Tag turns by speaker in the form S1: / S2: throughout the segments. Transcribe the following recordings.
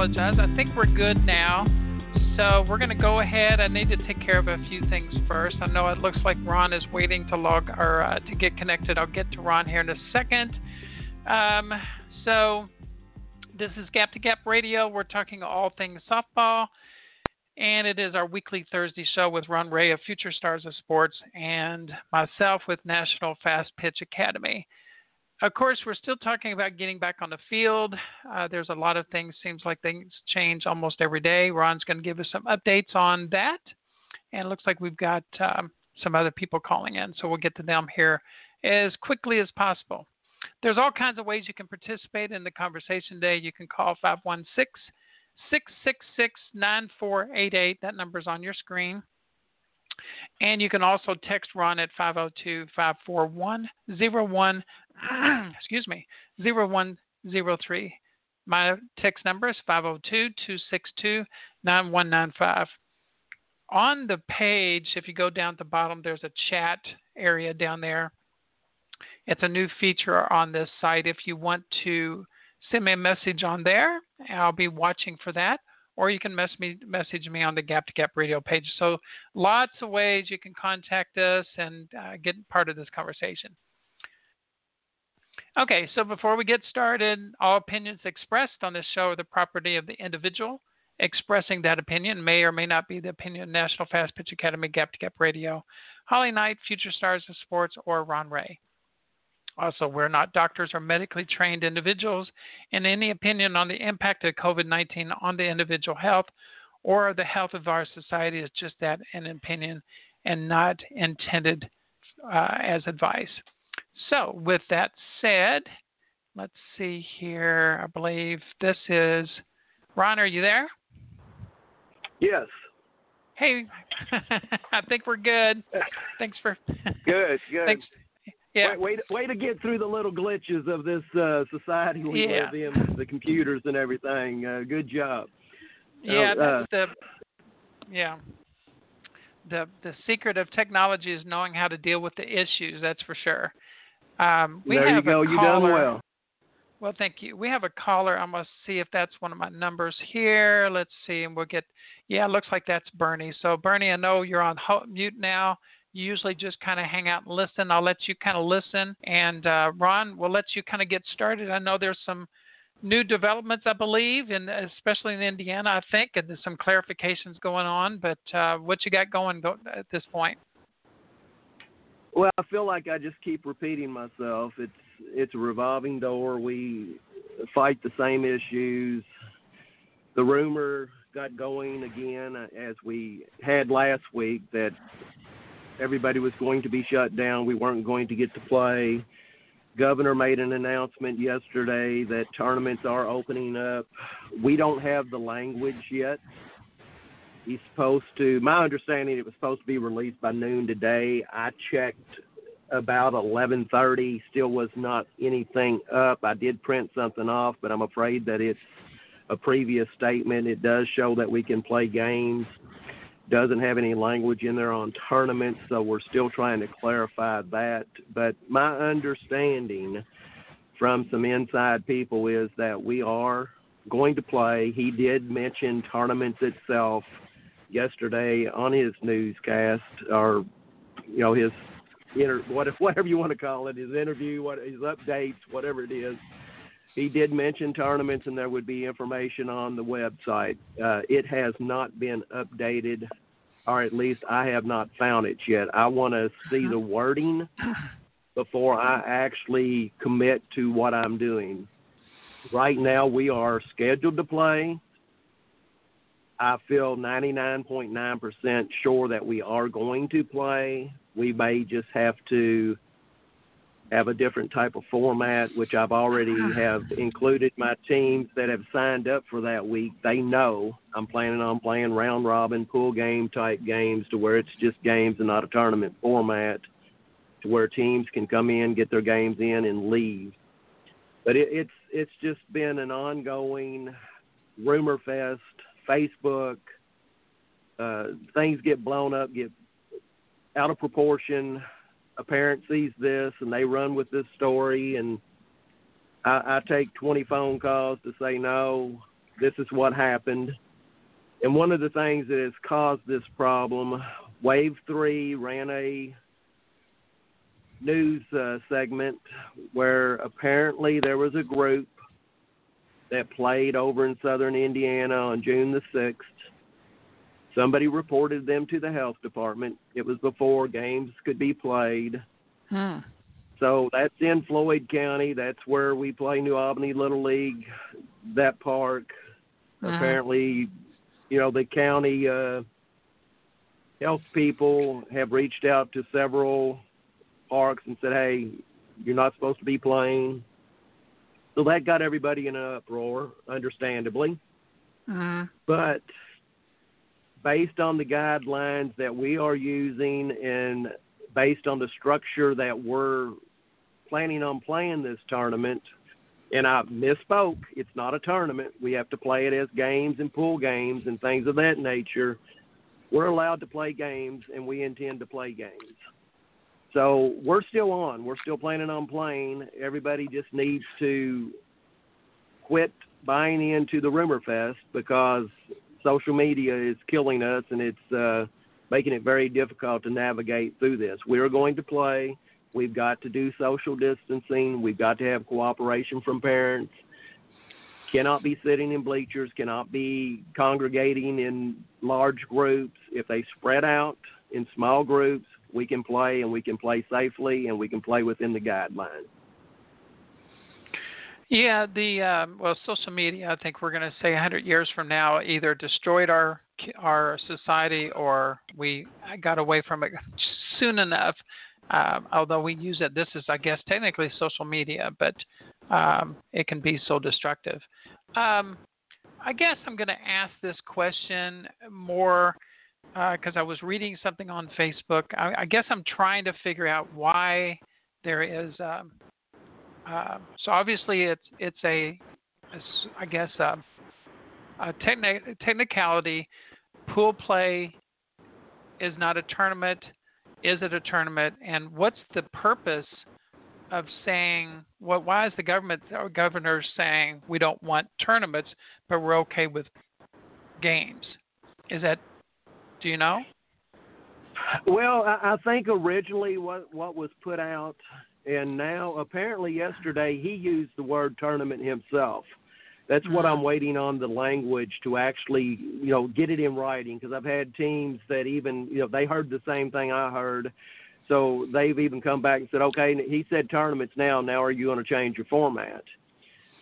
S1: apologize. I think we're good now. So we're going to go ahead. I need to take care of a few things first. I know it looks like Ron is waiting to log or uh, to get connected. I'll get to Ron here in a second. Um, so this is Gap to Gap Radio. We're talking all things softball, and it is our weekly Thursday show with Ron Ray of Future Stars of Sports and myself with National Fastpitch Academy. Of course, we're still talking about getting back on the field. Uh, there's a lot of things. Seems like things change almost every day. Ron's going to give us some updates on that, and it looks like we've got um, some other people calling in, so we'll get to them here as quickly as possible. There's all kinds of ways you can participate in the conversation today. You can call 516 666 9488. That number's on your screen. And you can also text Ron at 502 541 01, excuse me, 0103. My text number is 502 262 9195. On the page, if you go down to the bottom, there's a chat area down there. It's a new feature on this site. If you want to send me a message on there, I'll be watching for that or you can mess me, message me on the Gap to Gap radio page. So lots of ways you can contact us and uh, get part of this conversation. Okay, so before we get started, all opinions expressed on this show are the property of the individual. Expressing that opinion may or may not be the opinion of National Fastpitch Academy, Gap to Gap Radio, Holly Knight, Future Stars of Sports, or Ron Ray. Also, we're not doctors or medically trained individuals, and any opinion on the impact of COVID 19 on the individual health or the health of our society is just that an opinion and not intended uh, as advice. So, with that said, let's see here. I believe this is Ron. Are you there?
S2: Yes.
S1: Hey, I think we're good. Thanks for.
S2: Good. Good.
S1: Thanks. Yeah.
S2: Way, way, to, way to get through the little glitches of this uh, society we
S1: yeah.
S2: live in, the computers and everything. Uh, good job.
S1: Yeah,
S2: uh,
S1: the yeah. The the secret of technology is knowing how to deal with the issues. That's for sure. Um, we
S2: there
S1: have
S2: you go. You done well.
S1: Well, thank you. We have a caller. I'm gonna see if that's one of my numbers here. Let's see, and we'll get. Yeah, it looks like that's Bernie. So Bernie, I know you're on mute now. You usually just kind of hang out and listen. I'll let you kind of listen. And uh, Ron, we'll let you kind of get started. I know there's some new developments, I believe, and especially in Indiana, I think, and there's some clarifications going on. But uh, what you got going at this point?
S2: Well, I feel like I just keep repeating myself. It's it's a revolving door. We fight the same issues. The rumor got going again as we had last week that everybody was going to be shut down. We weren't going to get to play. Governor made an announcement yesterday that tournaments are opening up. We don't have the language yet. He's supposed to. My understanding, it was supposed to be released by noon today. I checked about 11:30. Still was not anything up. I did print something off, but I'm afraid that it's a previous statement. It does show that we can play games doesn't have any language in there on tournaments, so we're still trying to clarify that. But my understanding from some inside people is that we are going to play. He did mention tournaments itself yesterday on his newscast, or you know his inter whatever you want to call it, his interview, what his updates, whatever it is. He did mention tournaments, and there would be information on the website. Uh, it has not been updated, or at least I have not found it yet. I want to see the uh-huh. wording before I actually commit to what I'm doing. Right now, we are scheduled to play. I feel 99.9% sure that we are going to play. We may just have to have a different type of format, which I've already have included my teams that have signed up for that week. They know I'm planning on playing round robin, pool game type games to where it's just games and not a tournament format, to where teams can come in, get their games in, and leave. But it, it's it's just been an ongoing rumor fest. Facebook, uh, things get blown up, get out of proportion a parent sees this and they run with this story and I, I take 20 phone calls to say no this is what happened. And one of the things that has caused this problem, Wave 3 ran a news uh, segment where apparently there was a group that played over in southern Indiana on June the 6th. Somebody reported them to the health department. It was before games could be played.
S1: Hmm.
S2: So that's in Floyd County. That's where we play New Albany Little League. That park.
S1: Uh-huh.
S2: Apparently, you know, the county uh, health people have reached out to several parks and said, "Hey, you're not supposed to be playing." So that got everybody in an uproar, understandably.
S1: Hmm.
S2: But based on the guidelines that we are using and based on the structure that we're planning on playing this tournament, and I misspoke, it's not a tournament. We have to play it as games and pool games and things of that nature. We're allowed to play games, and we intend to play games. So we're still on. We're still planning on playing. Everybody just needs to quit buying into the rumor fest because social media is killing us and it's uh, making it very difficult to navigate through this. We're going to play. We've got to do social distancing. We've got to have cooperation from parents. Cannot be sitting in bleachers, cannot be congregating in large groups. If they spread out in small groups, we can play and we can play safely and we can play within the guidelines.
S1: Yeah, the um, well, social media. I think we're going to say 100 years from now either destroyed our our society or we got away from it soon enough. Um, although we use it, this is, I guess, technically social media, but um, it can be so destructive. Um, I guess I'm going to ask this question more because uh, I was reading something on Facebook. I, I, guess I'm trying to figure out why there is. Um, uh, so obviously, it's it's a, a I guess a, a techni- technicality. Pool play is not a tournament. Is it a tournament? And what's the purpose of saying what? Why is the government or governor saying we don't want tournaments, but we're okay with games? Is that do you know?
S2: Well, I, I think originally what what was put out, and now apparently yesterday he used the word tournament himself. That's what
S1: Mm-hmm.
S2: I'm waiting on the language to actually, you know, get it in writing because I've had teams that even, you know, they heard the same thing I heard. So they've even come back and said, okay, he said tournaments now. Now are you going to change your format?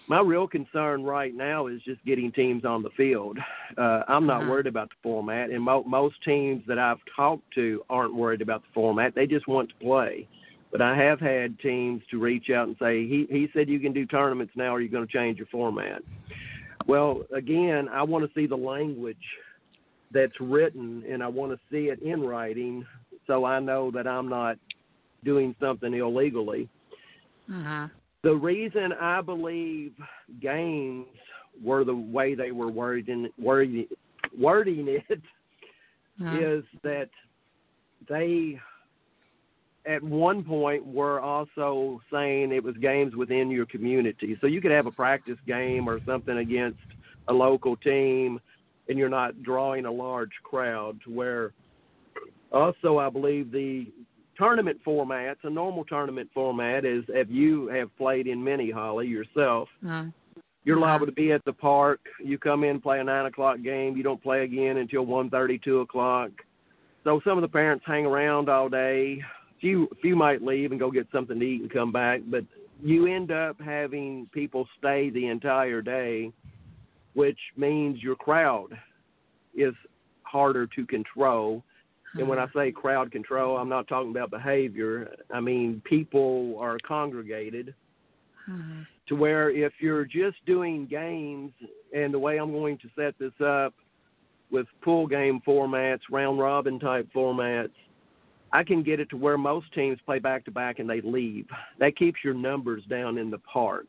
S2: My real concern right now is just getting teams on the field. Uh, I'm not
S1: Mhm.
S2: worried about the format, and mo- most teams that I've talked to aren't worried about the format. They just want to play. But I have had teams to reach out and say, he, he said you can do tournaments now. Are you going to change your format? Well, again, I want to see the language that's written, and I want to see it in writing so I know that I'm not doing something illegally.
S1: Mm-hmm.
S2: The reason I believe games were the way they were wording, wording, wording it is
S1: Mm-hmm.
S2: that they at one point we were also saying it was games within your community. So you could have a practice game or something against a local team and you're not drawing a large crowd to where also I believe the tournament formats, a normal tournament format is if you have played in mini Holly yourself,
S1: Mm-hmm.
S2: you're liable to be at the park. You come in, play a nine o'clock game. You don't play again until one thirty, two o'clock. So some of the parents hang around all day. Few few might leave and go get something to eat and come back, but you end up having people stay the entire day, which means your crowd is harder to control. And when I say crowd control, I'm not talking about behavior. I mean people are congregated
S1: Mm-hmm.
S2: to where if you're just doing games and the way I'm going to set this up with pool game formats, round robin type formats, I can get it to where most teams play back to back and they leave. That keeps your numbers down in the park.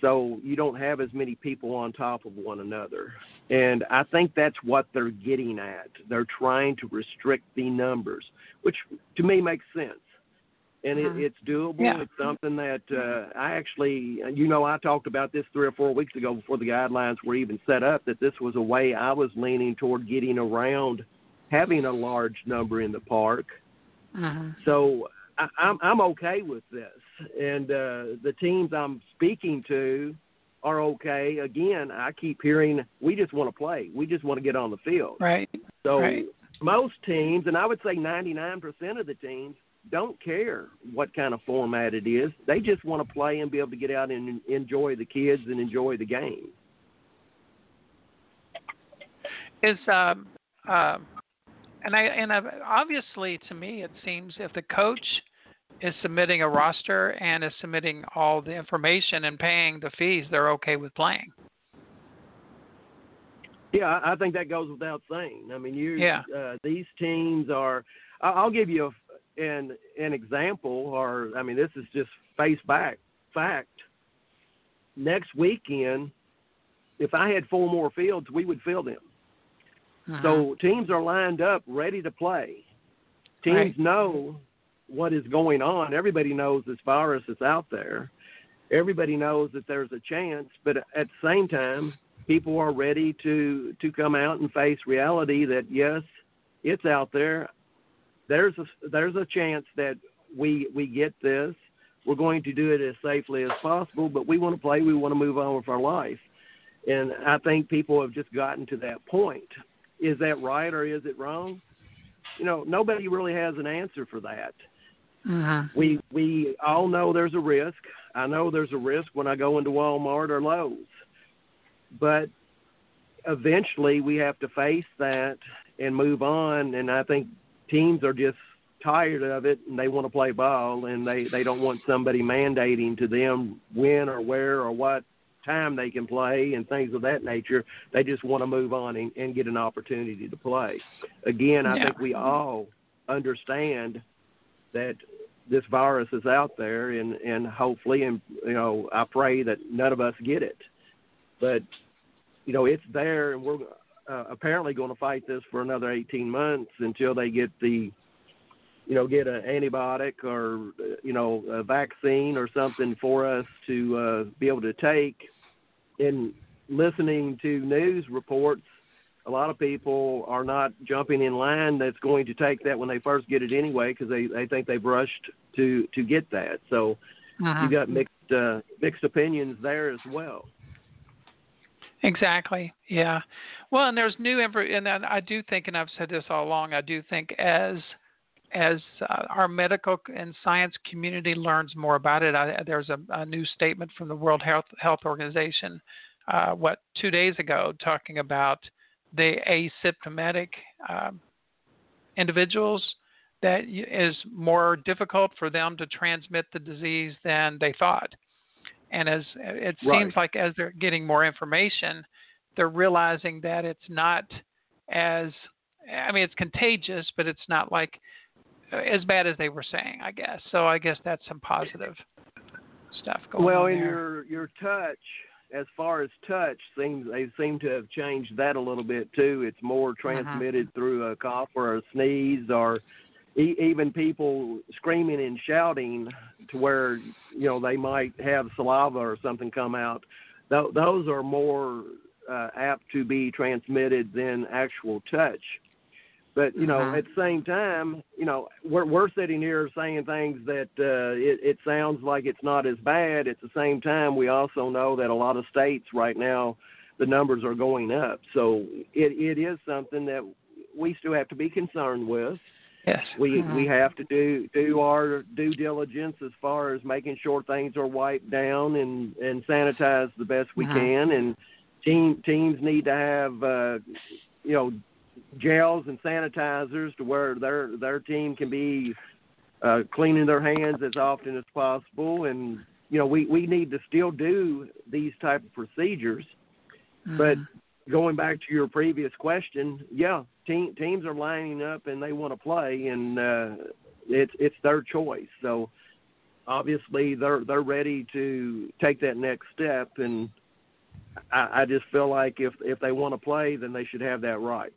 S2: So you don't have as many people on top of one another. And I think that's what they're getting at. They're trying to restrict the numbers, which to me makes sense. and it, it's doable.
S1: Yeah.
S2: It's something that uh, I actually, you know, I talked about this three or four weeks ago before the guidelines were even set up. That this was a way I was leaning toward getting around having a large number in the park.
S1: hmm
S2: So I, I'm I'm okay with this, and uh, the teams I'm speaking to are okay. Again, I keep hearing we just want to play. We just want to get on the field.
S1: Right.
S2: So
S1: Right.
S2: most teams, and I would say 99% of the teams, don't care what kind of format it is. They just want to play and be able to get out and enjoy the kids and enjoy the game.
S1: Is um um and I and I've, obviously to me it seems if the coach is submitting a roster and is submitting all the information and paying the fees, they're okay with playing.
S2: Yeah, I think that goes without saying. I mean, you
S1: Yeah.
S2: uh, these teams are. I'll give you a, an an example, or I mean, this is just face back fact. Next weekend, if I had four more fields, we would fill them.
S1: Mhm.
S2: So teams are lined up, ready to play. Teams
S1: Right.
S2: know what is going on. Everybody knows this virus is out there. Everybody knows that there's a chance, but at the same time, people are ready to to come out and face reality that yes, it's out there. There's a there's a chance that we we get this. We're going to do it as safely as possible, but we want to play. We want to move on with our life. And I think people have just gotten to that point. Is that right or is it wrong? You know, nobody really has an answer for that.
S1: Mhm.
S2: We we all know there's a risk. I know there's a risk when I go into Walmart or Lowe's. But eventually we have to face that and move on and I think teams are just tired of it and they want to play ball and they they don't want somebody mandating to them when or where or what time they can play and things of that nature. They just want to move on and, and get an opportunity to play. Again, I
S1: Yeah.
S2: think we all understand that this virus is out there and and hopefully and you know I pray that none of us get it. But you know it's there and we're uh, apparently going to fight this for another 18 months until they get the you know get an antibiotic or uh, you know a vaccine or something for us to uh, be able to take in listening to news reports a lot of people are not jumping in line that's going to take that when they first get it anyway because they they think they've rushed to to get that so
S1: Mhm.
S2: you got mixed uh, mixed opinions there as well
S1: Exactly. Yeah. Well, and there's new info, and I do think, and I've said this all along. I do think as as uh, our medical and science community learns more about it, I, there's a, a new statement from the World Health Health Organization, uh, what two days ago, talking about the asymptomatic um, individuals that is more difficult for them to transmit the disease than they thought. And as it
S2: Right.
S1: seems like as they're getting more information, they're realizing that it's not as I mean it's contagious, but it's not like as bad as they were saying, I guess. So I guess that's some positive stuff going
S2: well
S1: on
S2: in your your touch as far as touch seems they seem to have changed that a little bit too. It's more transmitted through a cough or a sneeze or e- even people screaming and shouting to where you know they might have saliva or something come out. Th- those are more uh, apt to be transmitted than actual touch but you know
S1: Mhm.
S2: at the same time you know we're we're sitting here saying things that uh it, it sounds like it's not as bad at the same time we also know that a lot of states right now the numbers are going up so it it is something that we still have to be concerned with
S1: yes.
S2: we
S1: Mhm.
S2: we have to do do our due diligence as far as making sure things are wiped down and and sanitized the best we
S1: Mhm.
S2: can and team teams need to have uh you know gels and sanitizers to where their their team can be uh cleaning their hands as often as possible and you know we we need to still do these type of procedures but
S1: Mhm.
S2: going back to your previous question, yeah, team, teams are lining up and they want to play, and uh, it's it's their choice. So obviously they're they're ready to take that next step, and I, I just feel like if if they want to play, then they should have that right.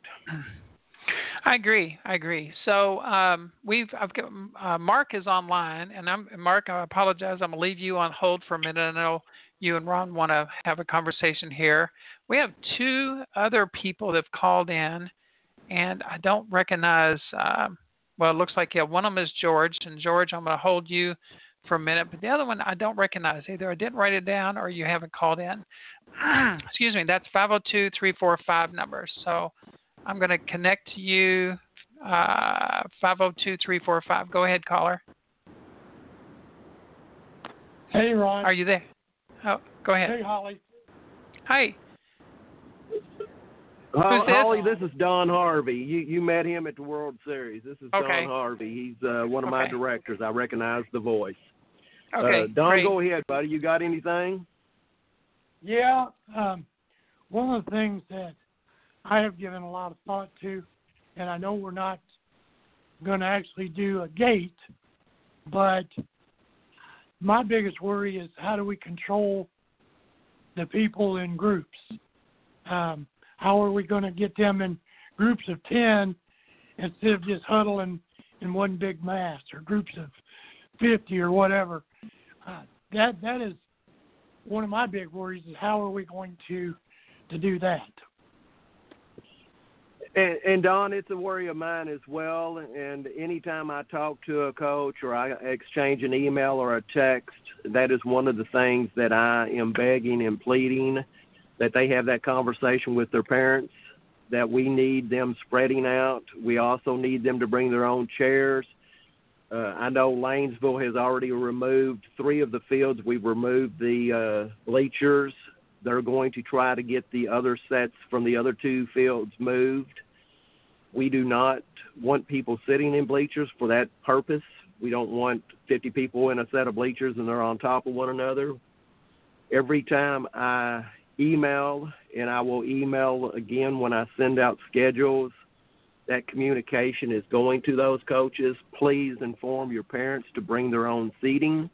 S1: I agree. I agree. So um, we've I've got uh, Mark is online, and I'm Mark. I apologize. I'm gonna leave you on hold for a minute. I know you and Ron want to have a conversation here. We have two other people that've called in, and I don't recognize. Um, well, it looks like yeah, one of them is George, and George, I'm gonna hold you for a minute, but the other one I don't recognize. Either I didn't write it down or you haven't called in. Excuse me. That's 502-345 number. So I'm going to connect to you. Uh, 502-345. Go ahead, caller.
S3: Hey, Ron.
S1: Are you there? Oh, go ahead.
S3: Hey, Holly.
S1: Hi.
S2: Ho-
S1: this?
S2: Holly, this is Don Harvey. You you met him at the World Series. This is
S1: Okay.
S2: Don Harvey. He's uh, one of my directors. I recognize the voice.
S1: Okay.
S2: uh, Don,
S1: great.
S2: go ahead, buddy. You got anything?
S3: Yeah, um, one of the things that I have given a lot of thought to, and I know we're not going to actually do a gate, but my biggest worry is how do we control the people in groups? Um, how are we going to get them in groups of 10 instead of just huddling in one big mass or groups of 50 or whatever? That that is one of my big worries is how are we going to to do that?
S2: And, and Don, it's a worry of mine as well. And anytime I talk to a coach or I exchange an email or a text, that is one of the things that I am begging and pleading that they have that conversation with their parents. That we need them spreading out. We also need them to bring their own chairs. Uh, I know Lanesville has already removed three of the fields. We've removed the uh, bleachers. They're going to try to get the other sets from the other two fields moved. We do not want people sitting in bleachers for that purpose. We don't want 50 people in a set of bleachers and they're on top of one another. Every time I email, and I will email again when I send out schedules, that communication is going to those coaches. Please inform your parents to bring their own seating.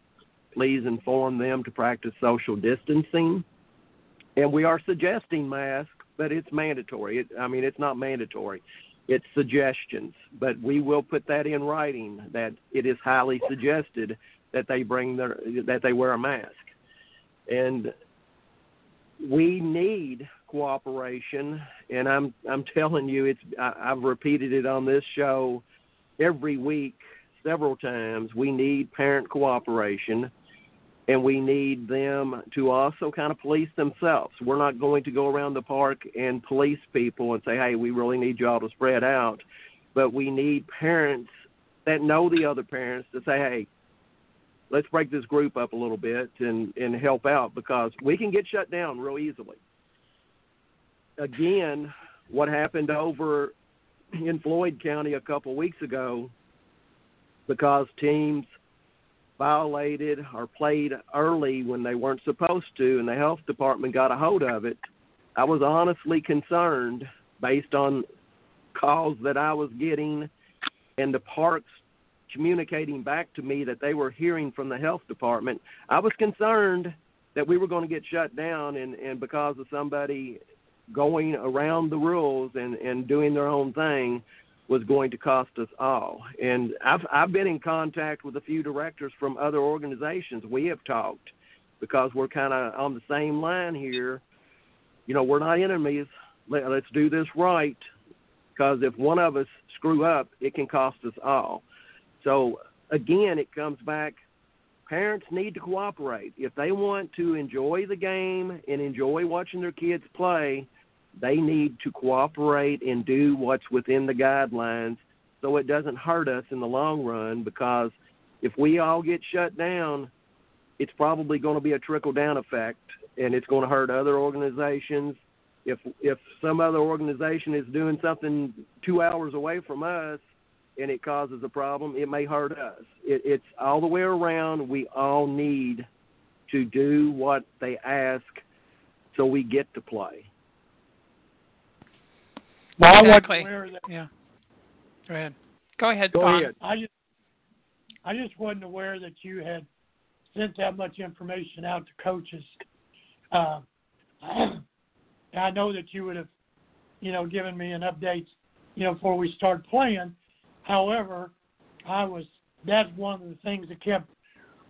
S2: Please inform them to practice social distancing. And we are suggesting masks, but it's mandatory. It, I mean, it's not mandatory. It's suggestions, but we will put that in writing that it is highly suggested that they bring their that they wear a mask. And we need cooperation and i'm i'm telling you it's I, i've repeated it on this show every week several times. We need parent cooperation and we need them to also kind of police themselves. We're not going to go around the park and police people and say hey we really need y'all to spread out. But we need parents that know the other parents to say hey let's break this group up a little bit and and help out because we can get shut down real easily. Again, what happened over in Floyd County a couple weeks ago because teams violated or played early when they weren't supposed to and the health department got a hold of it. I was honestly concerned based on calls that I was getting and the parks communicating back to me that they were hearing from the health department. I was concerned that we were going to get shut down and, and because of somebody going around the rules and, and doing their own thing was going to cost us all. And I've I've been in contact with a few directors from other organizations. We have talked because we're kind of on the same line here. You know, we're not enemies. Let, let's do this right because if one of us screw up, it can cost us all. So again, it comes back. Parents need to cooperate. If they want to enjoy the game and enjoy watching their kids play, they need to cooperate and do what's within the guidelines so it doesn't hurt us in the long run because if we all get shut down, it's probably going to be a trickle down effect and it's going to hurt other organizations. If if some other organization is doing something 2 hours away from us, and it causes a problem, it may hurt us. It, it's all the way around. We all need to do what they ask so we get to play.
S3: Well, I
S1: Exactly.
S3: wasn't aware that.
S1: Yeah. Go ahead. Go ahead.
S2: Go
S1: Don.
S2: ahead.
S3: I just, I just wasn't aware that you had sent that much information out to coaches. Uh, I know that you would have, you know, given me an update you know, before we start playing. However, I was that's one of the things that kept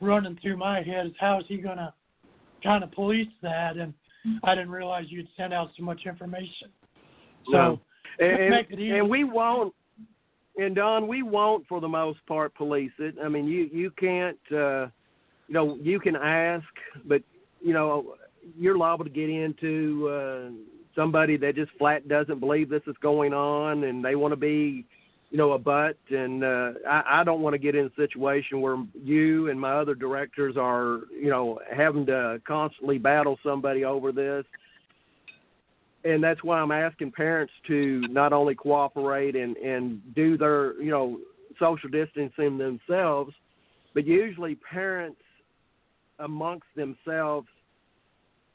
S3: running through my head is how is he going to kind of police that? And I didn't realize you'd send out so much information. So
S2: No. And, and we won't and Don, we won't for the most part police it. I mean you you can't uh you know, you can ask but you know, you're liable to get into uh somebody that just flat doesn't believe this is going on and they want to be you know a butt. And uh I, I don't want to get in a situation where you and my other directors are you know having to constantly battle somebody over this and that's why I'm asking parents to not only cooperate and and do their you know social distancing themselves, but usually parents amongst themselves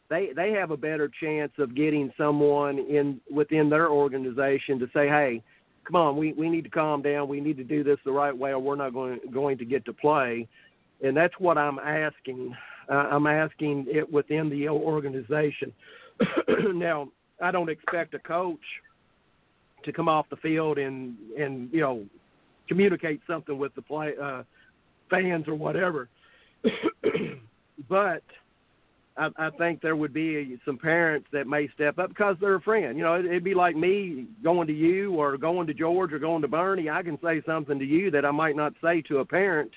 S2: they they have a better chance of getting someone in within their organization to say, hey, come on, we we need to calm down, we need to do this the right way, or we're not going going to get to play, and that's what I'm asking. Uh, I'm asking it within the organization. now I don't expect a coach to come off the field and and you know communicate something with the play uh, fans or whatever. but I, I think there would be some parents that may step up because they're a friend. You know, it, it'd be like me going to you or going to George or going to Bernie. I can say something to you that I might not say to a parent.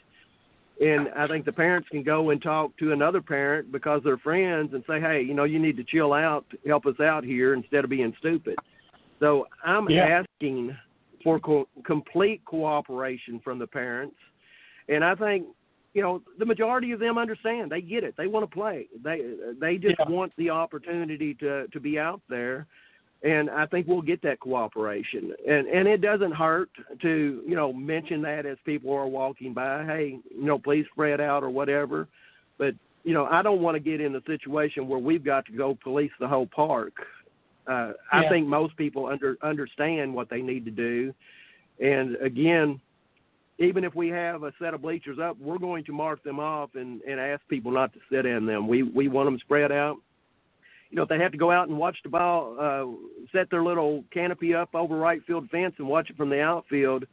S2: And I think the parents can go and talk to another parent because they're friends and say, hey, you know, you need to chill out, help us out here instead of being stupid. So I'm
S3: Yeah.
S2: asking for co- complete cooperation from the parents. And I think, you know, the majority of them understand. They get it. They want to play. They they just
S3: Yeah.
S2: want the opportunity to to be out there. And I think we'll get that cooperation. And and it doesn't hurt to, you know, mention that as people are walking by, hey, you know, please spread out or whatever. But, you know, I don't want to get in a situation where we've got to go police the whole park. Uh, I think most people under understand what they need to do. And again, even if we have a set of bleachers up, we're going to mark them off and, and ask people not to sit in them. We we want them spread out. You know, if they have to go out and watch the ball, uh, set their little canopy up over right field fence and watch it from the outfield,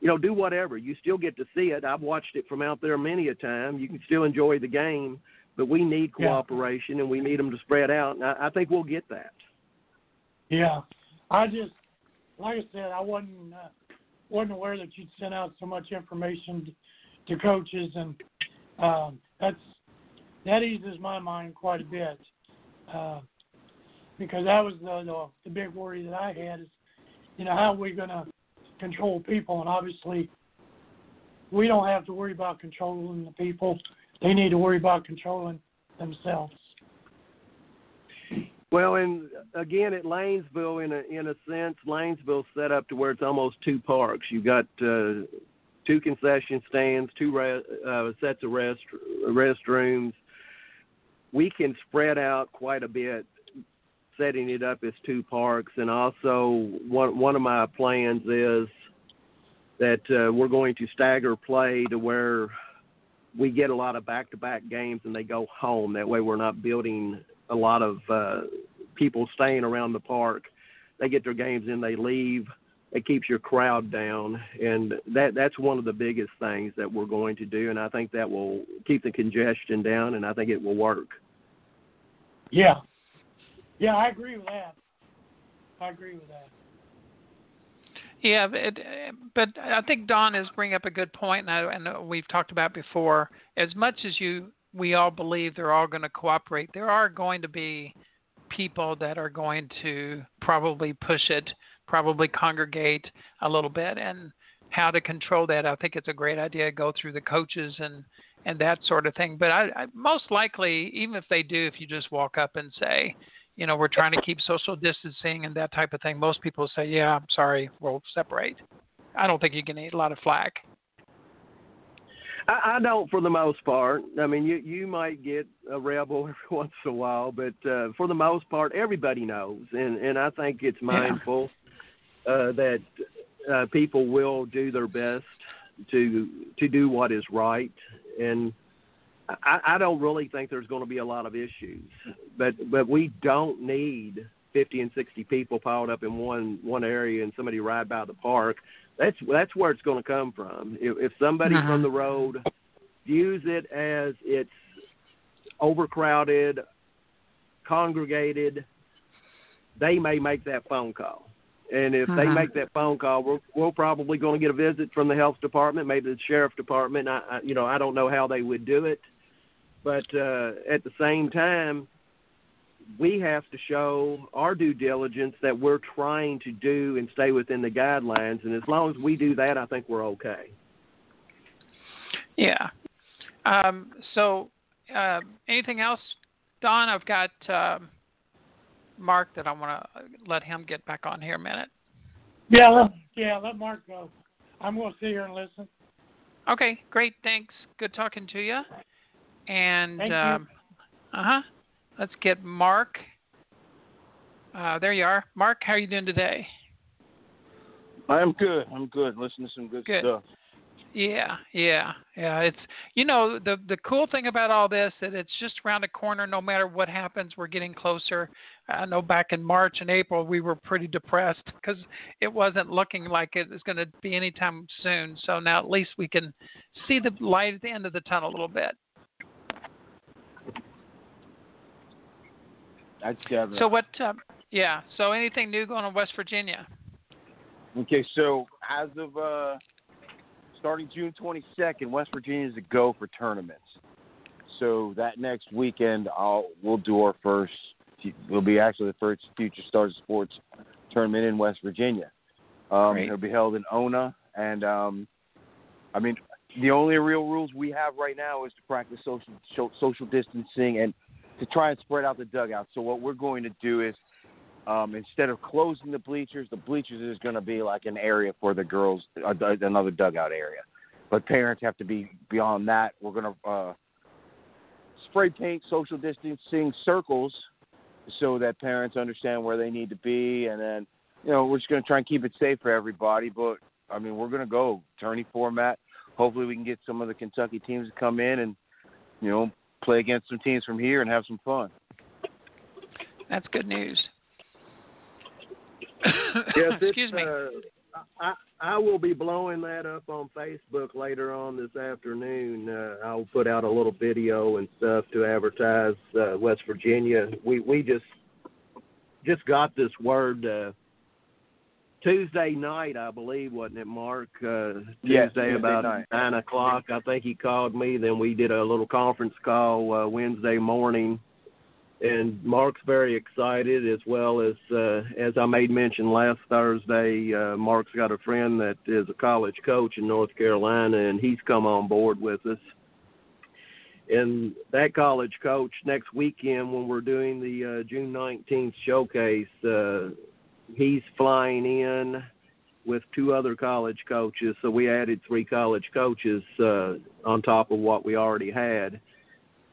S2: you know, do whatever. You still get to see it. I've watched it from out there many a time. You can still enjoy the game, but we need
S3: Yeah.
S2: cooperation and we need them to spread out. And I, I think we'll get that.
S3: Yeah, I just like I said, I wasn't uh, wasn't aware that you'd sent out so much information to coaches, and um, that's that eases my mind quite a bit uh, because that was the, the the big worry that I had is, you know, how are we going to control people, and obviously we don't have to worry about controlling the people; they need to worry about controlling themselves.
S2: Well, and again, at Lanesville, in a in a sense, Lanesville's set up to where it's almost two parks. You've got uh, two concession stands, two re- uh, sets of rest restrooms. We can spread out quite a bit, setting it up as two parks. And also, one one of my plans is that uh, we're going to stagger play to where we get a lot of back-to-back games and they go home. That way, we're not building a lot of uh, people staying around the park. They get their games in, they leave. It keeps your crowd down, and that that's one of the biggest things that we're going to do. And I think that will keep the congestion down, and I think it will work.
S3: Yeah. Yeah, I agree with that. I agree with that.
S1: Yeah, but, it, but I think Don is bringing up a good point, and, I, and we've talked about before. As much as you, we all believe they're all going to cooperate. There are going to be people that are going to probably push it, probably congregate a little bit, and how to control that. I think it's a great idea to go through the coaches and and that sort of thing. But I, I most likely, even if they do, if you just walk up and say, you know, we're trying to keep social distancing and that type of thing, most people say, yeah, I'm sorry, we'll separate. I don't think you can eat a lot of flack.
S2: I, I don't, for the most part. I mean, you you might get a rebel every once in a while, but uh, for the most part, everybody knows, and and I think it's mindful uh, that uh, people will do their best to to do what is right, and I, I don't really think there's going to be a lot of issues, but but we don't need 50 and 60 people piled up in one one area and somebody ride by the park. That's that's where it's going to come from. If, if somebody
S1: uh-huh.
S2: from the road views it as it's overcrowded, congregated, they may make that phone call. And if
S1: uh-huh.
S2: they make that phone call, we're, we're probably going to get a visit from the health department, maybe the sheriff department. I, I you know, I don't know how they would do it, but uh, at the same time, we have to show our due diligence that we're trying to do and stay within the guidelines. And as long as we do that, I think we're okay.
S1: Yeah. Um, so, uh, anything else, Don? I've got um, Mark that I want to let him get back on here a minute.
S3: Yeah, let, yeah, let Mark go. I'm going to sit here and listen.
S1: Okay, great. Thanks. Good talking to you. And
S3: Thank
S1: um, uh huh. Let's get Mark. Uh, there you are, Mark. How are you doing today?
S4: I'm good. I'm good. Listening to some good,
S1: Good.
S4: stuff.
S1: Yeah, yeah, yeah. It's you know the the cool thing about all this that it's just around the corner. No matter what happens, we're getting closer. I know back in March and April we were pretty depressed because it wasn't looking like it was going to be anytime soon. So now at least we can see the light at the end of the tunnel a little bit.
S4: That's Kevin.
S1: So what? Uh, yeah. So anything new going on in West Virginia?
S4: Okay, so as of uh, starting June 22nd, West Virginia is a go for tournaments. So that next weekend, I'll we'll do our first. It'll be actually the first Future Stars Sports tournament in West Virginia. Um,
S1: Great.
S4: it'll be held in Ona, and um, I mean, the only real rules we have right now is to practice social social distancing and to try and spread out the dugout. So what we're going to do is um, instead of closing the bleachers, the bleachers is going to be like an area for the girls, uh, another dugout area. But parents have to be beyond that. We're going to uh, spray paint social distancing circles so that parents understand where they need to be, and then you know we're just going to try and keep it safe for everybody. But I mean, we're going to go tourney format. Hopefully, we can get some of the Kentucky teams to come in and you know play against some teams from here and have some fun.
S1: That's good news.
S2: Yes,
S1: Excuse me.
S2: Uh, I I will be blowing that up on Facebook later on this afternoon. Uh, I'll put out a little video and stuff to advertise uh, West Virginia. We we just just got this word uh, Tuesday night, I believe, wasn't it, Mark? Uh, Tuesday
S4: Yes, Tuesday
S2: about
S4: night.
S2: nine o'clock. I think he called me. Then we did a little conference call uh, Wednesday morning and Mark's very excited as well as uh, as I made mention last Thursday. Uh, Mark's got a friend that is a college coach in North Carolina, and he's come on board with us. And that college coach next weekend when we're doing the uh, June 19th showcase, uh, he's flying in with two other college coaches. So we added three college coaches uh, on top of what we already had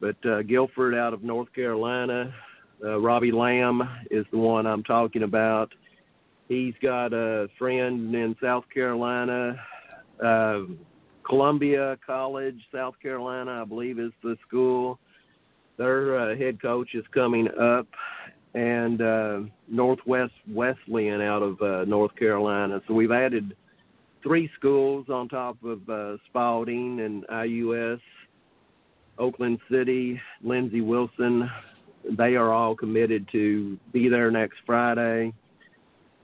S2: but uh, Guilford out of North Carolina, uh, Robbie Lamb is the one I'm talking about. He's got a friend in South Carolina, uh, Columbia College, South Carolina, I believe is the school. Their uh, head coach is coming up, and uh, Northwest Wesleyan out of uh, North Carolina. So we've added three schools on top of uh, Spalding and IUS. Oakland City, Lindsey Wilson, they are all committed to be there next Friday,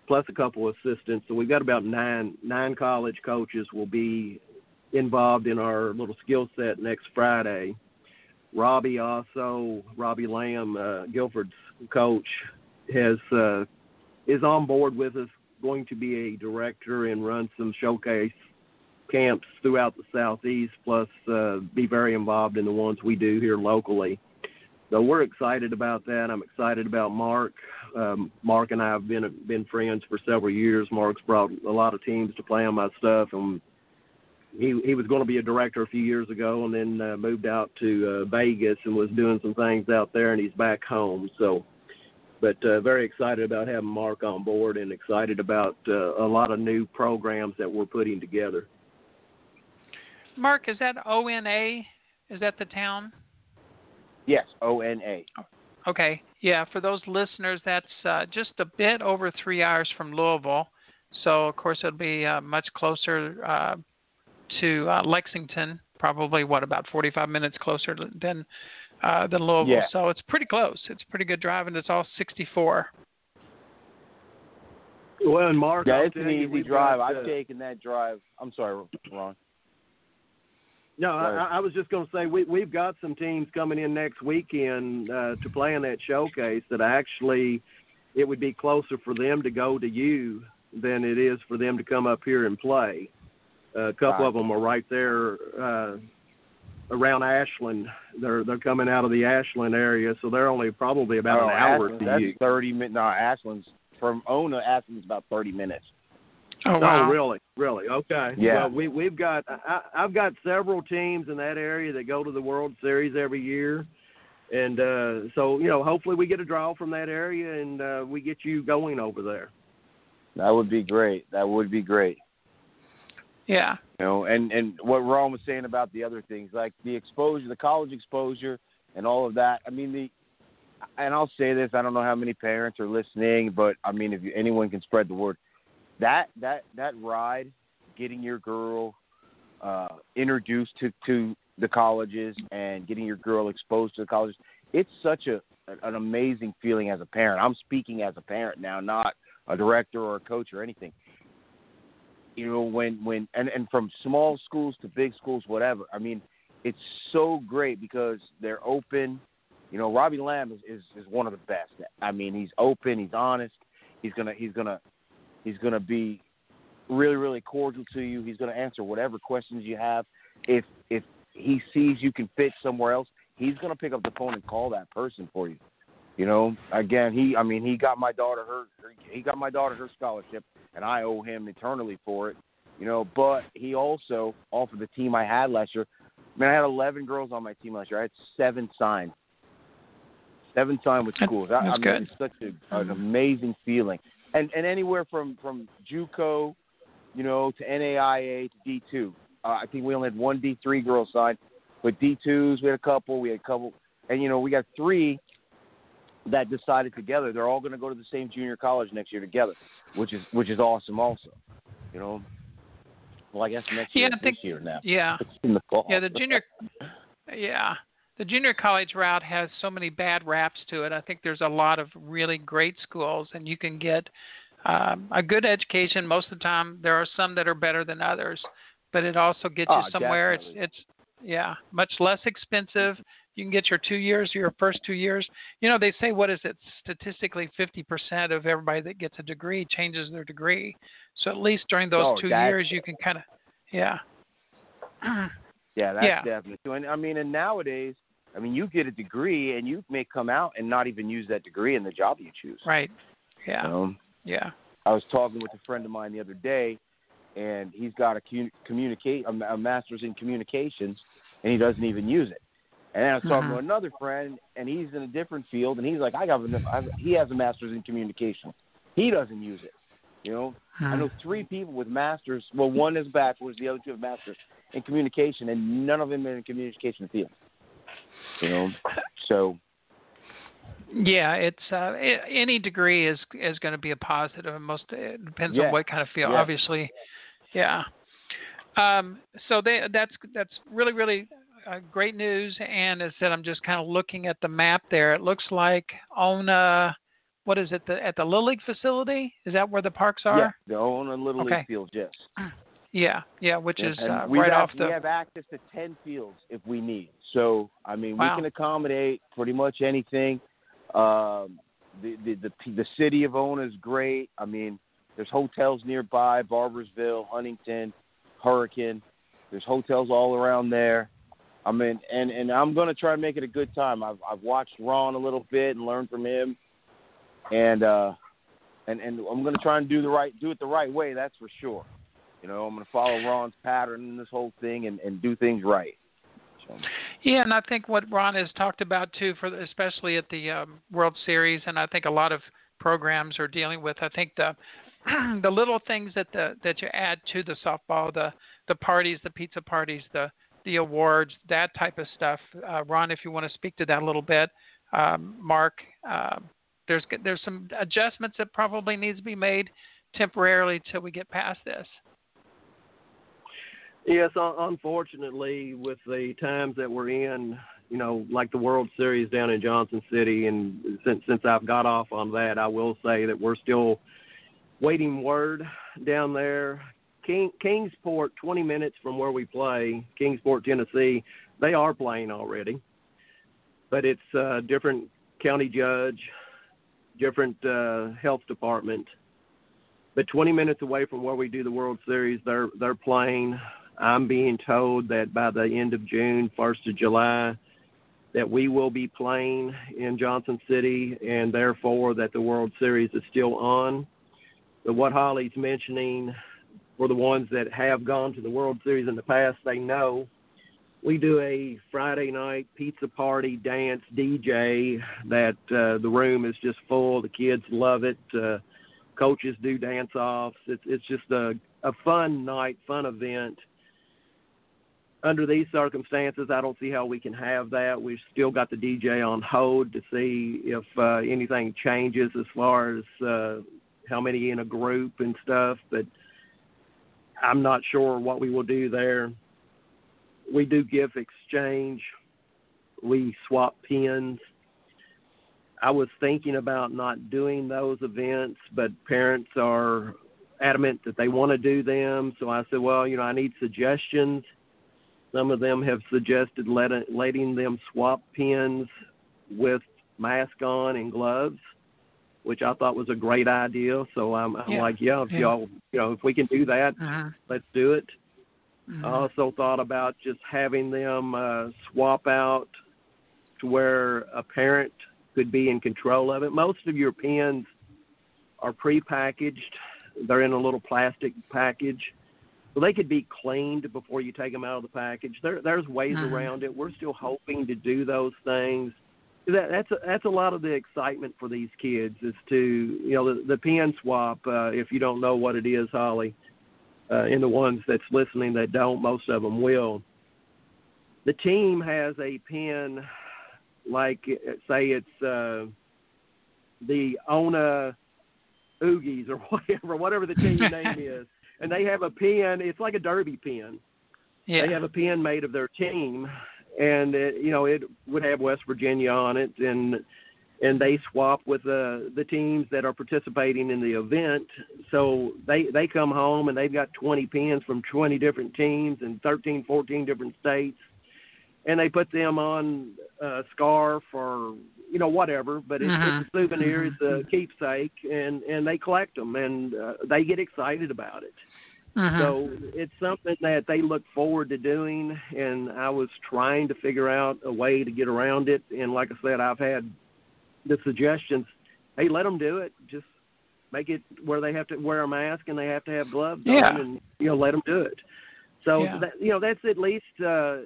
S2: plus a couple assistants. So we've got about nine nine college coaches will be involved in our little skill set next Friday. Robbie also, Robbie Lamb, uh, Guilford's coach, has uh, is on board with us. Going to be a director and run some showcase camps throughout the southeast, plus uh, be very involved in the ones we do here locally. So we're excited about that. I'm excited about Mark. Um, Mark and I have been been friends for several years. Mark's brought a lot of teams to play on my stuff, and he he was going to be a director a few years ago, and then uh, moved out to uh, Vegas and was doing some things out there, and he's back home. So, but uh, very excited about having Mark on board, and excited about uh, a lot of new programs that we're putting together.
S1: Mark, is that O N A? Is that the town?
S4: Yes, O N A.
S1: Okay. Yeah, for those listeners, that's uh, just a bit over three hours from Louisville. So, of course, it'll be uh, much closer uh, to uh, Lexington. Probably what about 45 minutes closer than uh, than Louisville.
S4: Yeah.
S1: So it's pretty close. It's pretty good drive, and it's all 64.
S2: Well, and Mark,
S4: Yeah, it's an easy drive. I've taken that drive. I'm sorry, Ron.
S2: No. I, I was just going to say we we've got some teams coming in next weekend uh, to play in that showcase that actually it would be closer for them to go to you than it is for them to come up here and play. Uh, a couple
S4: Right.
S2: of them are right there uh, around Ashland. They're they're coming out of the Ashland area, so they're only probably about
S4: oh,
S2: an hour
S4: Ashland,
S2: to
S4: that's
S2: you.
S4: thirty minutes. No, Ashland's from Ona. Ashland's about thirty minutes.
S1: Oh wow.
S2: Oh, really? Really? Okay.
S4: Yeah.
S2: Well, we we've got I, I've got several teams in that area that go to the World Series every year, and uh, so you know, hopefully we get a draw from that area and uh, we get you going over there.
S4: That would be great. That would be great.
S1: Yeah.
S4: You know, and and what Ron was saying about the other things, like the exposure, the college exposure, and all of that. I mean, the and I'll say this: I don't know how many parents are listening, but I mean, if you, anyone can spread the word, that that that ride, getting your girl uh, introduced to to the colleges and getting your girl exposed to the colleges, it's such a an amazing feeling as a parent. I'm speaking as a parent now, not a director or a coach or anything. You know when when and and from small schools to big schools whatever. I mean it's so great because they're open. You know robbie lamb is is, is one of the best. I mean he's open he's honest. He's gonna he's gonna he's gonna be really really cordial to you he's gonna answer whatever questions you have if if he sees you can fit somewhere else he's gonna pick up the phone and call that person for you you know again he i mean he got my daughter her he got my daughter her scholarship and I owe him eternally for it. You know, but he also offered the team I had last year. Man, I had 11 girls on my team last year. I had seven signed. Seven signed with schools. I, I mean,
S1: good.
S4: it's such a, an amazing feeling. And and anywhere from from JUCO, you know, to NAIA to D2. Uh, I think we only had one D3 girl signed, but D2s we had a couple. We had a couple, and you know, we got three that decided together they're all going to go to the same junior college next year together, which is which is awesome also. You know, well I guess next year
S1: Yeah, I
S4: is
S1: think-
S4: this year now.
S1: Yeah.
S4: It's in the fall.
S1: Yeah, the junior Yeah. The junior college route has so many bad raps to it. I think there's a lot of really great schools and you can get um, a good education most of the time. There are some that are better than others, but it also gets you
S4: Oh,
S1: somewhere.
S4: definitely.
S1: It's it's yeah, much less expensive. You can get your 2 years, your first 2 years. You know, they say what is it statistically 50% of everybody that gets a degree changes their degree. So at least during those
S4: Oh,
S1: 2 years you can kind of yeah.
S4: Yeah, that's
S1: Yeah.
S4: definitely true. And I mean, and nowadays, I mean, you get a degree and you may come out and not even use that degree in the job you choose.
S1: Right. Yeah.
S4: You know?
S1: Yeah.
S4: I was talking with a friend of mine the other day, and he's got a communicate a, master's in communications, and he doesn't even use it. And then I was talking
S1: Mhm.
S4: to another friend, and he's in a different field, and he's like, I got a, I, he has a master's in communications. He doesn't use it. You know, I know three people with masters. Well, one is bachelor's, the other two have masters in communication, and none of them in the communication field. You know, so
S1: Yeah, it's uh, any degree is is going to be a positive, and most it depends
S4: Yeah.
S1: on what kind of field.
S4: Yeah.
S1: Obviously, yeah. Um, so they, that's that's really really uh, great news. And as I said, I'm just kind of looking at the map there. It looks like on uh, what is it the, at the Little League facility? Is that where the parks
S4: yeah,
S1: are?
S4: they own a little
S1: Okay.
S4: league field, yes.
S1: Yeah, yeah, which is uh,
S4: we
S1: right
S4: have,
S1: off the.
S4: We have access to ten fields if we need. So I mean,
S1: Wow.
S4: we can accommodate pretty much anything. Um, the, the the the city of Ona is great. I mean, there's hotels nearby: Barboursville, Huntington, Hurricane. There's hotels all around there. I mean, and and I'm gonna try and make it a good time. I've I've watched Ron a little bit and learned from him, and uh, and and I'm gonna try and do the right do it the right way. That's for sure. You know, I'm going to follow Ron's pattern in this whole thing and, and do things right.
S1: Yeah, and I think what Ron has talked about too, for especially at the um, World Series, and I think a lot of programs are dealing with. I think the the little things that the that you add to the softball, the the parties, the pizza parties, the the awards, that type of stuff. Uh, Ron, if you want to speak to that a little bit, um, Mark. Um, there's there's some adjustments that probably needs to be made temporarily till we get past this.
S2: Yes, unfortunately, with the times that we're in, you know, like the World Series down in Johnson City, and since since I've got off on that, I will say that we're still waiting word down there. King, Kingsport, 20 minutes from where we play, Kingsport, Tennessee, they are playing already, but it's a different county judge, different uh, health department. But 20 minutes away from where we do the World Series, they're they're playing. I'm being told that by the end of June, first of July, that we will be playing in Johnson City, and therefore that the World Series is still on. But what Holly's mentioning, for the ones that have gone to the World Series in the past, they know we do a Friday night pizza party dance DJ that uh, the room is just full. The kids love it. Uh, coaches do dance offs. It's it's just a a fun night, fun event under these circumstances, I don't see how we can have that. We've still got the DJ on hold to see if uh, anything changes as far as uh, how many in a group and stuff. But I'm not sure what we will do there. We do gift exchange. We swap pins. I was thinking about not doing those events, but parents are adamant that they want to do them. So I said, well, you know, I need suggestions some of them have suggested letting, letting them swap pins with mask on and gloves, which I thought was a great idea. So I'm, I'm
S1: yeah.
S2: like, yeah, if
S1: yeah.
S2: y'all, you know, if we can do that,
S1: uh-huh.
S2: let's do it.
S1: Mm-hmm.
S2: I also thought about just having them uh, swap out to where a parent could be in control of it. Most of your pins are prepackaged; they're in a little plastic package so they could be cleaned before you take them out of the package. There, there's ways
S1: uh-huh.
S2: around it. We're still hoping to do those things. That, that's a, that's a lot of the excitement for these kids is to you know the, the pen swap. Uh, if you don't know what it is, Holly, uh, and the ones that's listening that don't, most of them will. The team has a pen, like say it's uh, the Ona Oogies or whatever, whatever the team name is and they have a pin. It's like a derby pin.
S1: Yeah.
S2: They have a pin made of their team, and it, you know it would have West Virginia on it, and and they swap with the the teams that are participating in the event. So they they come home and they've got 20 pins from 20 different teams and 13, 14 different states, and they put them on uh, a scarf or you know whatever, but it's,
S1: Mhm.
S2: it's a souvenir, it's a keepsake, and and they collect them and uh, they get excited about it.
S1: Uh-huh.
S2: So it's something that they look forward to doing, and I was trying to figure out a way to get around it. And like I said, I've had the suggestions. Hey, let them do it. Just make it where they have to wear a mask and they have to have gloves
S1: Yeah.
S2: on, and you know, let them do it. So
S1: Yeah.
S2: that, you know, that's at least. uh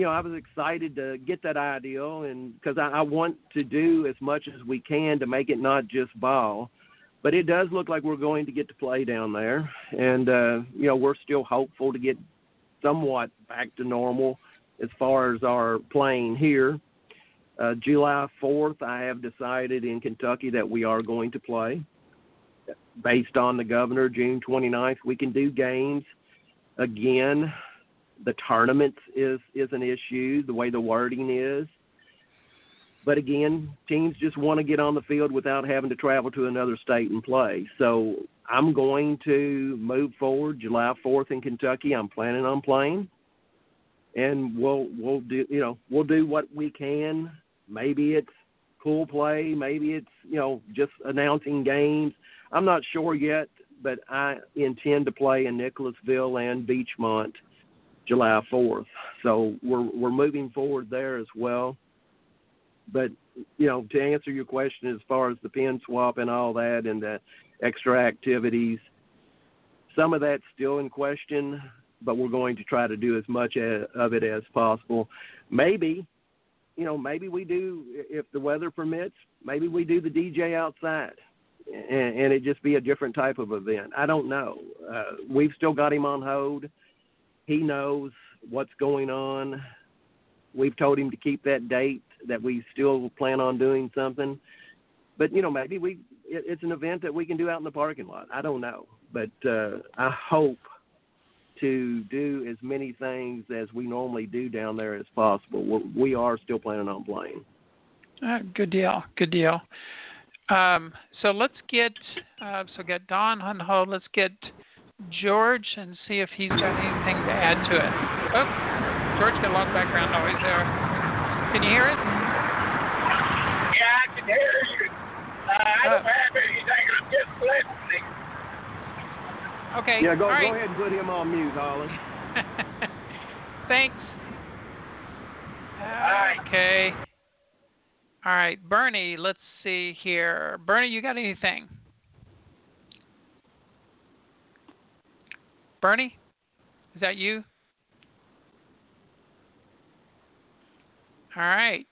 S2: you know, I was excited to get that ideal, and because I, I want to do as much as we can to make it not just ball, but it does look like we're going to get to play down there, and uh, you know, we're still hopeful to get somewhat back to normal as far as our playing here. Uh, July 4th, I have decided in Kentucky that we are going to play. Based on the governor, June 29th, we can do games again the tournaments is is an issue the way the wording is. But again teams just want to get on the field without having to travel to another state and play. So i'm going to move forward july 4th in kentucky. I'm planning on playing. And we'll we'll do you know we'll do what we can. Maybe it's pool play. Maybe it's you know just announcing games. I'm not sure yet but i intend to play in nicholasville and beechmont July 4th. So we're we're moving forward there as well. But you know, to answer your question as far as the pin swap and all that and the extra activities, some of that's still in question, but we're going to try to do as much of it as possible. Maybe, you know, maybe we do if the weather permits. Maybe we do the DJ outside. And, it just be a different type of event. I don't know. Uh, we've still got him on hold he knows what's going on. We've told him to keep that date that we still plan on doing something. But you know, maybe we it, it's an event that we can do out in the parking lot. I don't know, but uh, I hope to do as many things as we normally do down there as possible. We're, we are still planning on playing.
S1: Uh, good deal. Good deal. Um, so let's get uh, so get Don on hold. Let's get George and see if he's got anything to add to it. Oh, George got a lot of background noise there. Can you hear it?
S5: Yeah, I can hear you. Uh, I don't uh, have anything. I'm just listening.
S1: Okay.
S2: Yeah, go,
S1: go
S2: right. ahead and put him on mute, Holly.
S1: Thanks. Okay. All right, Bernie, let's see here. Bernie, you got anything? Bernie? Is that you? All right.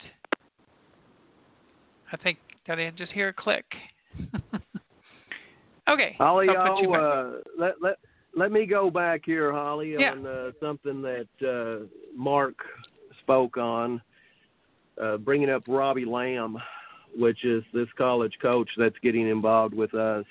S1: I think did I just hear a click? okay.
S2: Holly, I'll, uh, let let let me go back here, Holly,
S1: yeah.
S2: on uh, something that uh, Mark spoke on, uh, bringing up Robbie Lamb, which is this college coach that's getting involved with us.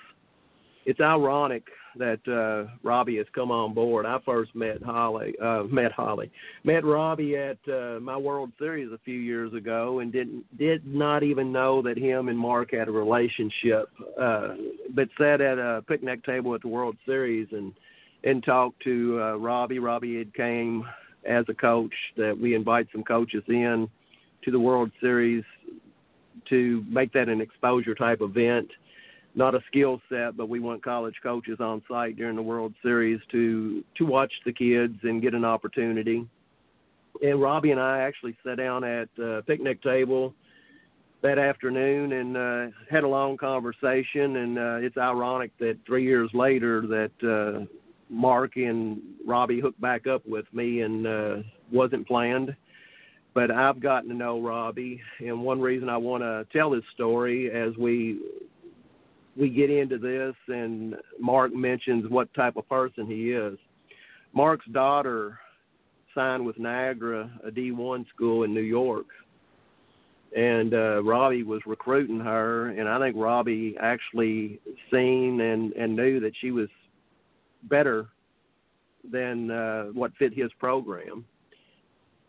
S2: It's ironic that uh, Robbie has come on board. I first met Holly, uh, met Holly, met Robbie at uh, my World Series a few years ago, and didn't did not even know that him and Mark had a relationship. Uh, but sat at a picnic table at the World Series and and talked to uh, Robbie. Robbie had came as a coach that we invite some coaches in to the World Series to make that an exposure type event not a skill set, but we want college coaches on site during the World Series to to watch the kids and get an opportunity. And Robbie and I actually sat down at a picnic table that afternoon and uh, had a long conversation. And uh, it's ironic that three years later that uh, Mark and Robbie hooked back up with me and uh, wasn't planned. But I've gotten to know Robbie, and one reason I want to tell his story as we we get into this and Mark mentions what type of person he is. Mark's daughter signed with Niagara, a D1 school in New York. And uh, Robbie was recruiting her, and I think Robbie actually seen and, and knew that she was better than uh, what fit his program.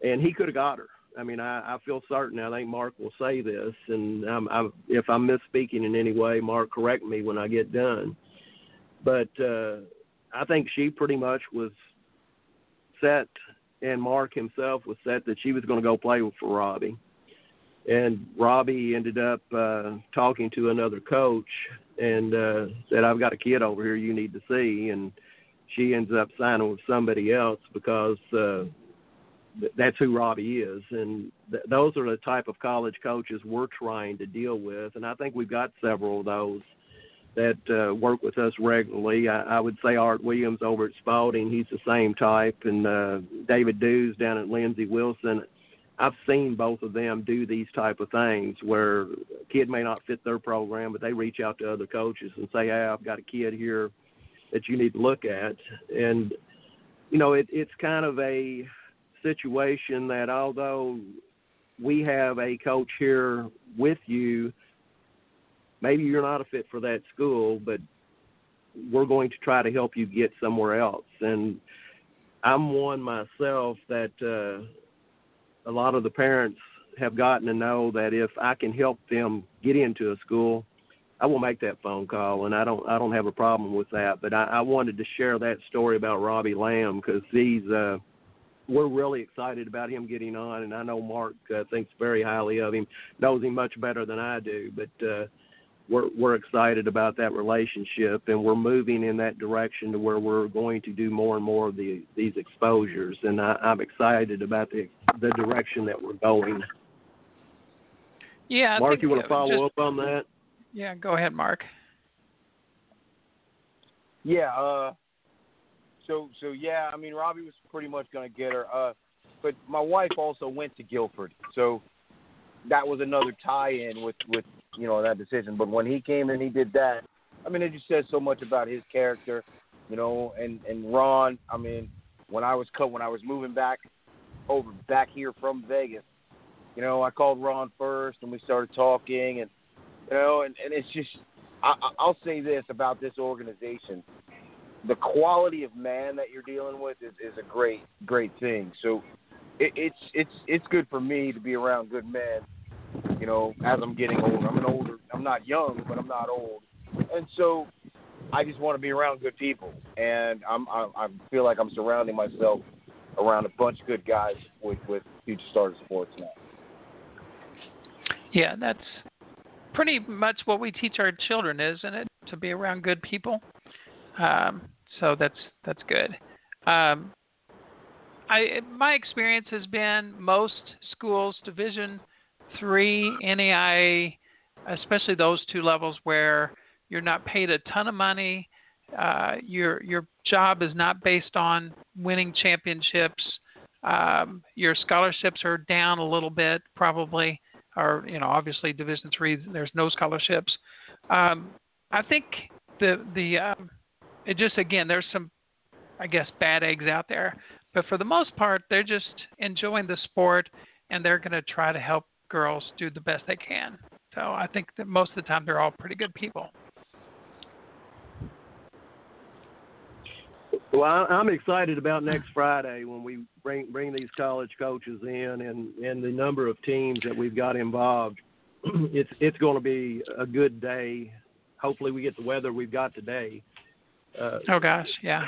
S2: And he could have got her I mean, I, I feel certain. I think Mark will say this, and I'm, I'm, if I'm misspeaking in any way, Mark, correct me when I get done. But uh, I think she pretty much was set, and Mark himself was set that she was going to go play for Robbie. And Robbie ended up uh, talking to another coach and uh, said, "I've got a kid over here you need to see." And she ends up signing with somebody else because uh, that's who Robbie is, and th- those are the type of college coaches we're trying to deal with, and I think we've got several of those that uh, work with us regularly. I, I would say Art Williams over at Spalding, he's the same type, and uh, David Dews down at Lindsey Wilson. I've seen both of them do these type of things where a kid may not fit their program, but they reach out to other coaches and say, "Hey, I've got a kid here that you need to look at," and you know, it, it's kind of a situation that although we have a coach here with you, maybe you're not a fit for that school, but we're going to try to help you get somewhere else. And I'm one myself that uh, a lot of the parents have gotten to know that if I can help them get into a school, I will make that phone call, and I don't I don't have a problem with that. But I, I wanted to share that story about Robbie Lamb because he's uh, we're really excited about him getting on, and I know Mark uh, thinks very highly of him, knows him much better than I do, but uh, we're we're excited about that relationship, and we're moving in that direction to where we're going to do more and more of the these exposures, and I, I'm excited about the the direction that we're going.
S1: Yeah, I
S2: Mark, you want to follow
S1: just,
S2: up on that?
S1: Yeah, go ahead, Mark.
S4: Yeah, uh, so so yeah, I mean Robbie was pretty much to get her. Uh, but my wife also went to Guilford, so that was another tie-in with with you know that decision. But when he came and he did that, I mean it just says so much about his character, you know. And and Ron, I mean, when I was cut when I was moving back over back here from Vegas, you know, I called Ron first, and we started talking, and you know, and and it's just, I, I'll say this about this organization: the quality of man that you're dealing with is is a great great thing. So it, it's it's it's good for me to be around good men. You know, as I'm getting older, I'm an older. I'm not young, but I'm not old, and so I just want to be around good people, and I'm I, I feel like I'm surrounding myself around a bunch of good guys with with Future Stars Sports now.
S1: Yeah, that's pretty much what we teach our children, isn't it? To be around good people. Um, so that's that's good. Um, I my experience has been most schools Division three NAIA, especially those two levels where you're not paid a ton of money. Uh, your your job is not based on winning championships. Um, your scholarships are down a little bit, probably, or you know, obviously Division three. There's no scholarships. Um, I think the the um, it just again there's some I guess bad eggs out there, but for the most part they're just enjoying the sport and they're going to try to help girls do the best they can. So I think that most of the time they're all pretty good people.
S2: Well, I'm excited about next Friday when we bring bring these college coaches in and and the number of teams that we've got involved. it's it's going to be a good day. Hopefully, we get the weather we've got today.
S1: Uh, oh gosh, yeah.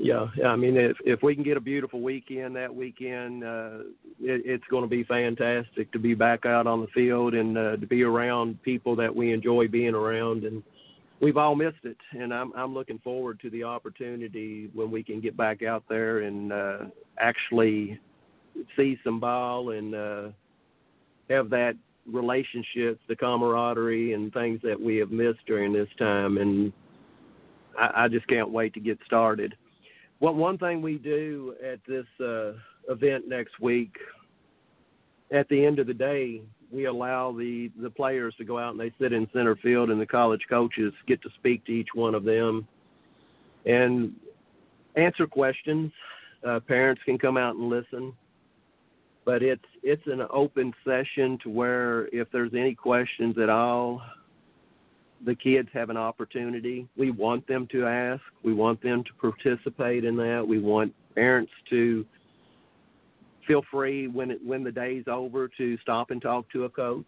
S2: Yeah, I mean, if if we can get a beautiful weekend that weekend, uh, it, it's going to be fantastic to be back out on the field and uh, to be around people that we enjoy being around, and we've all missed it. And I'm I'm looking forward to the opportunity when we can get back out there and uh, actually see some ball and uh, have that relationships, the camaraderie, and things that we have missed during this time. And I, I just can't wait to get started. What one thing we do at this uh, event next week, at the end of the day, we allow the the players to go out and they sit in center field, and the college coaches get to speak to each one of them and answer questions. Uh, parents can come out and listen, but it's it's an open session to where if there's any questions at all, the kids have an opportunity. We want them to ask. We want them to participate in that. We want parents to feel free when it, when the day's over to stop and talk to a coach.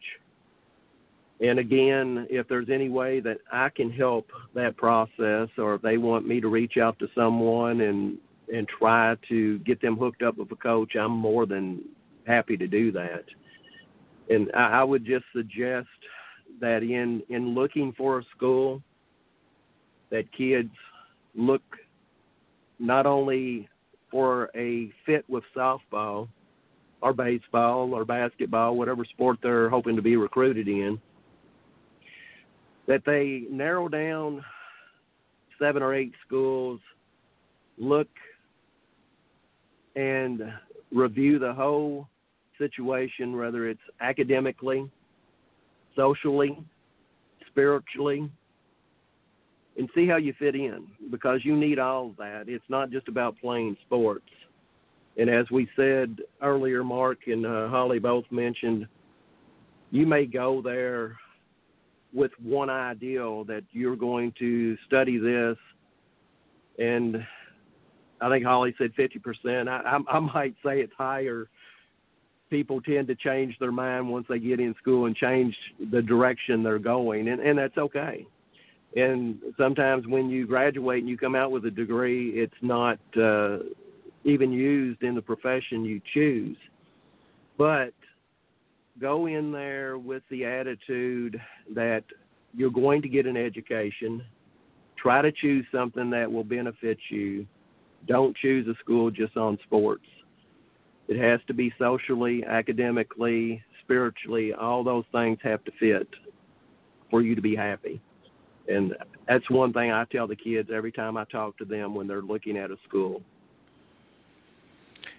S2: And again, if there's any way that I can help that process, or if they want me to reach out to someone and and try to get them hooked up with a coach, I'm more than happy to do that. And I, I would just suggest that in in looking for a school that kids look not only for a fit with softball or baseball or basketball, whatever sport they're hoping to be recruited in, that they narrow down seven or eight schools, look and review the whole situation, whether it's academically, socially, spiritually, and see how you fit in because you need all of that. It's not just about playing sports. And as we said earlier, Mark and uh, Holly both mentioned, you may go there with one ideal that you're going to study this, and I think Holly said 50%. I, I, I might say it's higher people tend to change their mind once they get in school and change the direction they're going, and, and that's okay. And sometimes when you graduate and you come out with a degree, it's not uh, even used in the profession you choose. But go in there with the attitude that you're going to get an education. Try to choose something that will benefit you. Don't choose a school just on sports. It has to be socially, academically, spiritually. All those things have to fit for you to be happy. And that's one thing I tell the kids every time I talk to them when they're looking at a school.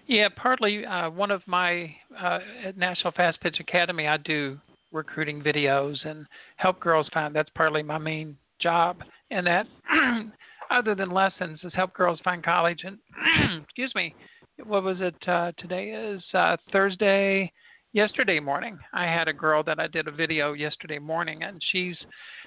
S1: Yeah, partly uh, one of my uh, at National Fastpitch Academy, I do recruiting videos and help girls find. That's partly my main job, and that other than lessons is help girls find college. And excuse me, what was it uh, today is uh, Thursday, yesterday morning. I had a girl that I did a video yesterday morning, and she's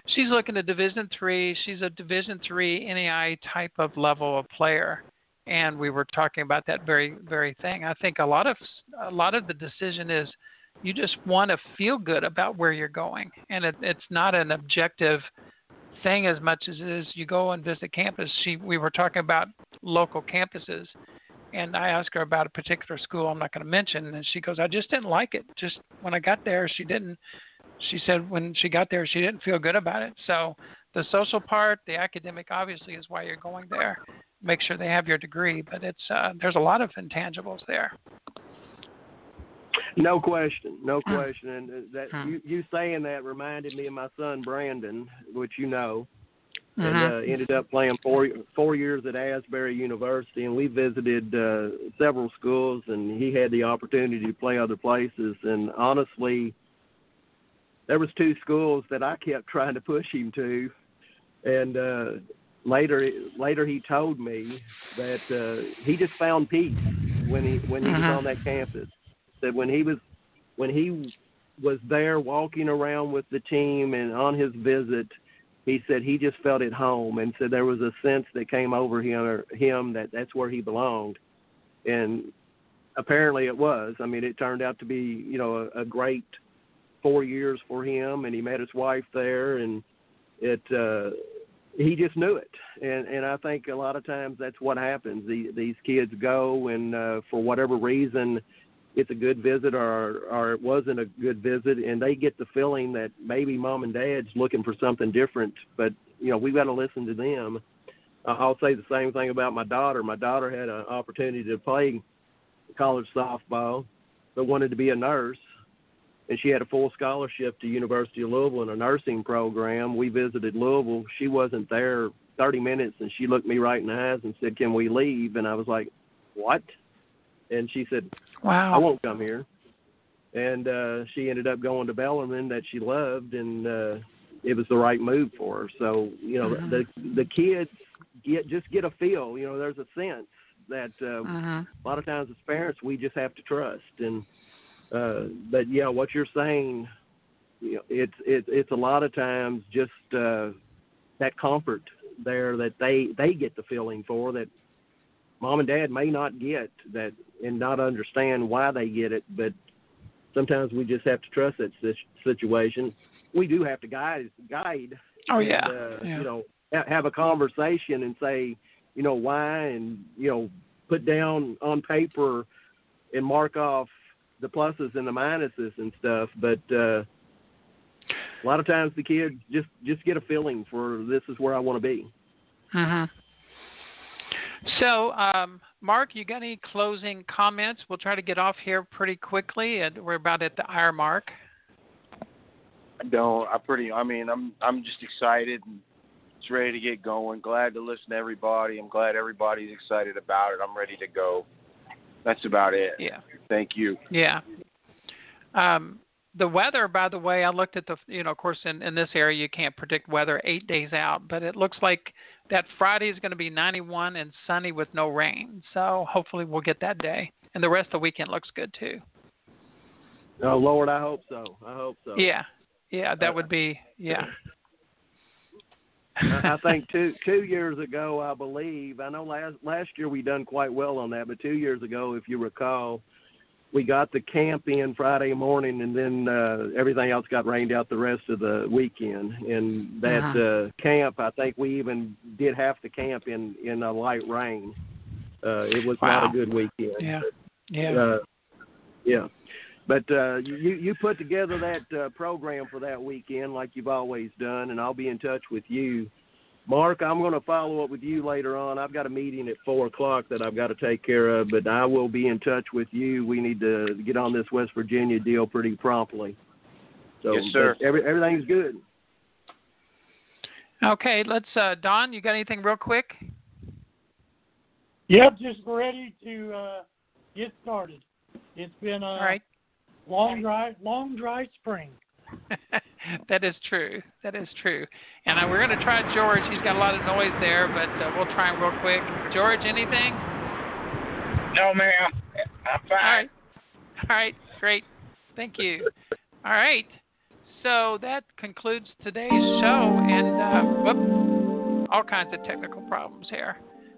S1: she's looking at Division three. She's a Division three NAI type of level of player, and we were talking about that very very thing. I think a lot of a lot of the decision is you just want to feel good about where you're going, and it, it's not an objective thing as much as it is you go and visit campus. She we were talking about local campuses and I asked her about a particular school I'm not going to mention, and she goes, "I just didn't like it. Just when I got there, she didn't." She said when she got there, she didn't feel good about it. So the social part, the academic, obviously, is why you're going there. Make sure they have your degree, but it's uh, there's a lot of intangibles there.
S2: No question, no hmm. question, and uh, that
S1: hmm.
S2: you, you saying that reminded me of my son Brandon, which you know
S1: mm-hmm.
S2: and uh, ended up playing four four years at Asbury University. And we visited uh, several schools, and he had the opportunity to play other places. And honestly, there was two schools that I kept trying to push him to, and uh, later later he told me that uh, he just found peace when he when he
S1: mm-hmm.
S2: was on that campus. That when he was when he was there walking around with the team and on his visit he said he just felt at home and said there was a sense that came over him him that that's where he belonged. And apparently it was. I mean it turned out to be you know a, a great four years for him and he met his wife there and it uh he just knew it. And and i think a lot of times that's what happens. The, these kids go and uh for whatever reason it's a good visit or or it wasn't a good visit and they get the feeling that maybe mom and dad's looking for something different but you know we've got to listen to them i'll say the same thing about my daughter my daughter had an opportunity to play college softball but wanted to be a nurse and she had a full scholarship to University of Louisville in a nursing program. We visited Louisville. She wasn't there 30 minutes, and she looked me right in the eyes and said, "Can we leave?" And I was like, "What?" And she said,
S1: Wow.
S2: I won't come here. And uh she ended up going to Bellarmine that she loved and uh it was the right move for her. So, you know,
S1: mm-hmm.
S2: the the kids get just get a feel, you know, there's a sense that uh,
S1: mm-hmm.
S2: a lot of times as parents we just have to trust and uh but yeah, what you're saying you know, it's it's it's a lot of times just uh that comfort there that they they get the feeling for that mom and dad may not get that and not understand why they get it, but sometimes we just have to trust that situation. We do have to guide guide.
S1: Oh
S2: and,
S1: yeah.
S2: Uh,
S1: yeah.
S2: You know, have a conversation and say, you know, why, and you know, put down on paper and mark off the pluses and the minuses and stuff. But uh, a lot of times the kids just just get a feeling for this is where I want to be.
S1: Mhm. So, um, Mark, you got any closing comments? We'll try to get off here pretty quickly. And we're about at the hour mark.
S4: I don't. I pretty. I mean, I'm. I'm just excited and just ready to get going. Glad to listen to everybody. I'm glad everybody's excited about it. I'm ready to go. That's about it.
S1: Yeah.
S4: Thank you.
S1: Yeah. Um, the weather, by the way, I looked at the, you know, of course, in, in this area, you can't predict weather eight days out, but it looks like that Friday is going to be 91 and sunny with no rain. So hopefully we'll get that day. And the rest of the weekend looks good too.
S2: Oh, Lord, I hope so. I hope so.
S1: Yeah. Yeah, that uh, would be, yeah.
S2: I think two two years ago, I believe. I know last last year we done quite well on that, but two years ago, if you recall, we got the camp in Friday morning, and then uh, everything else got rained out the rest of the weekend. And that
S1: uh-huh.
S2: uh, camp, I think we even did half the camp in in a light rain. Uh, it was
S1: wow.
S2: not a good weekend.
S1: Yeah, yeah,
S2: uh, yeah. But uh, you you put together that uh, program for that weekend like you've always done, and I'll be in touch with you Mark, I'm going to follow up with you later on. I've got a meeting at four o'clock that I've got to take care of, but I will be in touch with you. We need to get on this West Virginia deal pretty promptly. So,
S4: yes, sir.
S2: Every, everything's good.
S1: Okay, let's. Uh, Don, you got anything real quick?
S3: Yep, just ready to uh, get started. It's been a
S1: All right.
S3: long dry, long dry spring.
S1: that is true. That is true. And uh, we're going to try George. He's got a lot of noise there, but uh, we'll try him real quick. George, anything?
S5: No, ma'am. I'm fine.
S1: All right. All right. Great. Thank you. All right. So that concludes today's show, and uh, whoop, all kinds of technical problems here.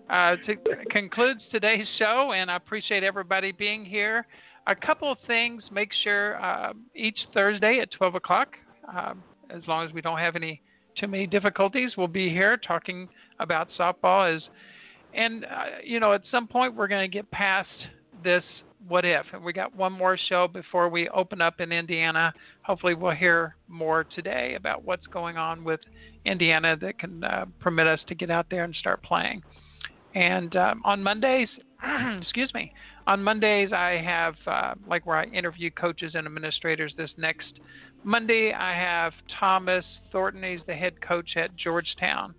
S1: Uh, to, concludes today's show, and I appreciate everybody being here. A couple of things. Make sure uh, each Thursday at 12 o'clock, um, as long as we don't have any too many difficulties, we'll be here talking about softball. As and uh, you know, at some point we're going to get past this what if. And we got one more show before we open up in Indiana. Hopefully, we'll hear more today about what's going on with Indiana that can uh, permit us to get out there and start playing. And um, on Mondays, excuse me, on Mondays I have uh, like where I interview coaches and administrators. This next Monday I have Thomas Thornton. He's the head coach at Georgetown,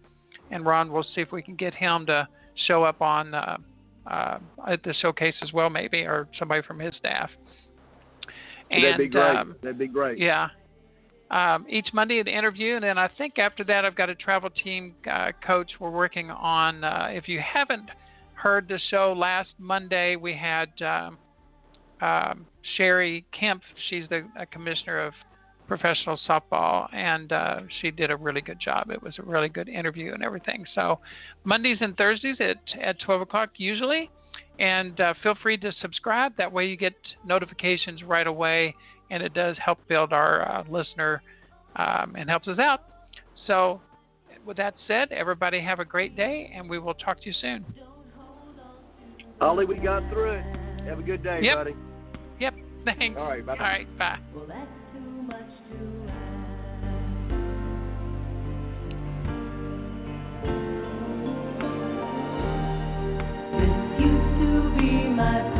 S1: and Ron, we'll see if we can get him to show up on. Uh, uh, at the showcase as well, maybe, or somebody from his staff.
S2: And, That'd be great. Um, That'd be great.
S1: Yeah. Um, each Monday, the interview, and then I think after that, I've got a travel team uh, coach we're working on. Uh, if you haven't heard the show last Monday, we had um, um, Cheri Kempf. She's the commissioner of professional softball, and uh, she did a really good job. It was a really good interview and everything. So Mondays and Thursdays at at 12 o'clock usually, and uh, feel free to subscribe. That way you get notifications right away, and it does help build our uh, listener um, and helps us out. So with that said, everybody have a great day, and we will talk to you soon.
S2: Ollie, we got through it. Have a good day,
S1: yep.
S2: buddy.
S1: Yep. Thanks.
S2: All right. Bye.
S1: All right. Bye. Well, that's too much to This used to be my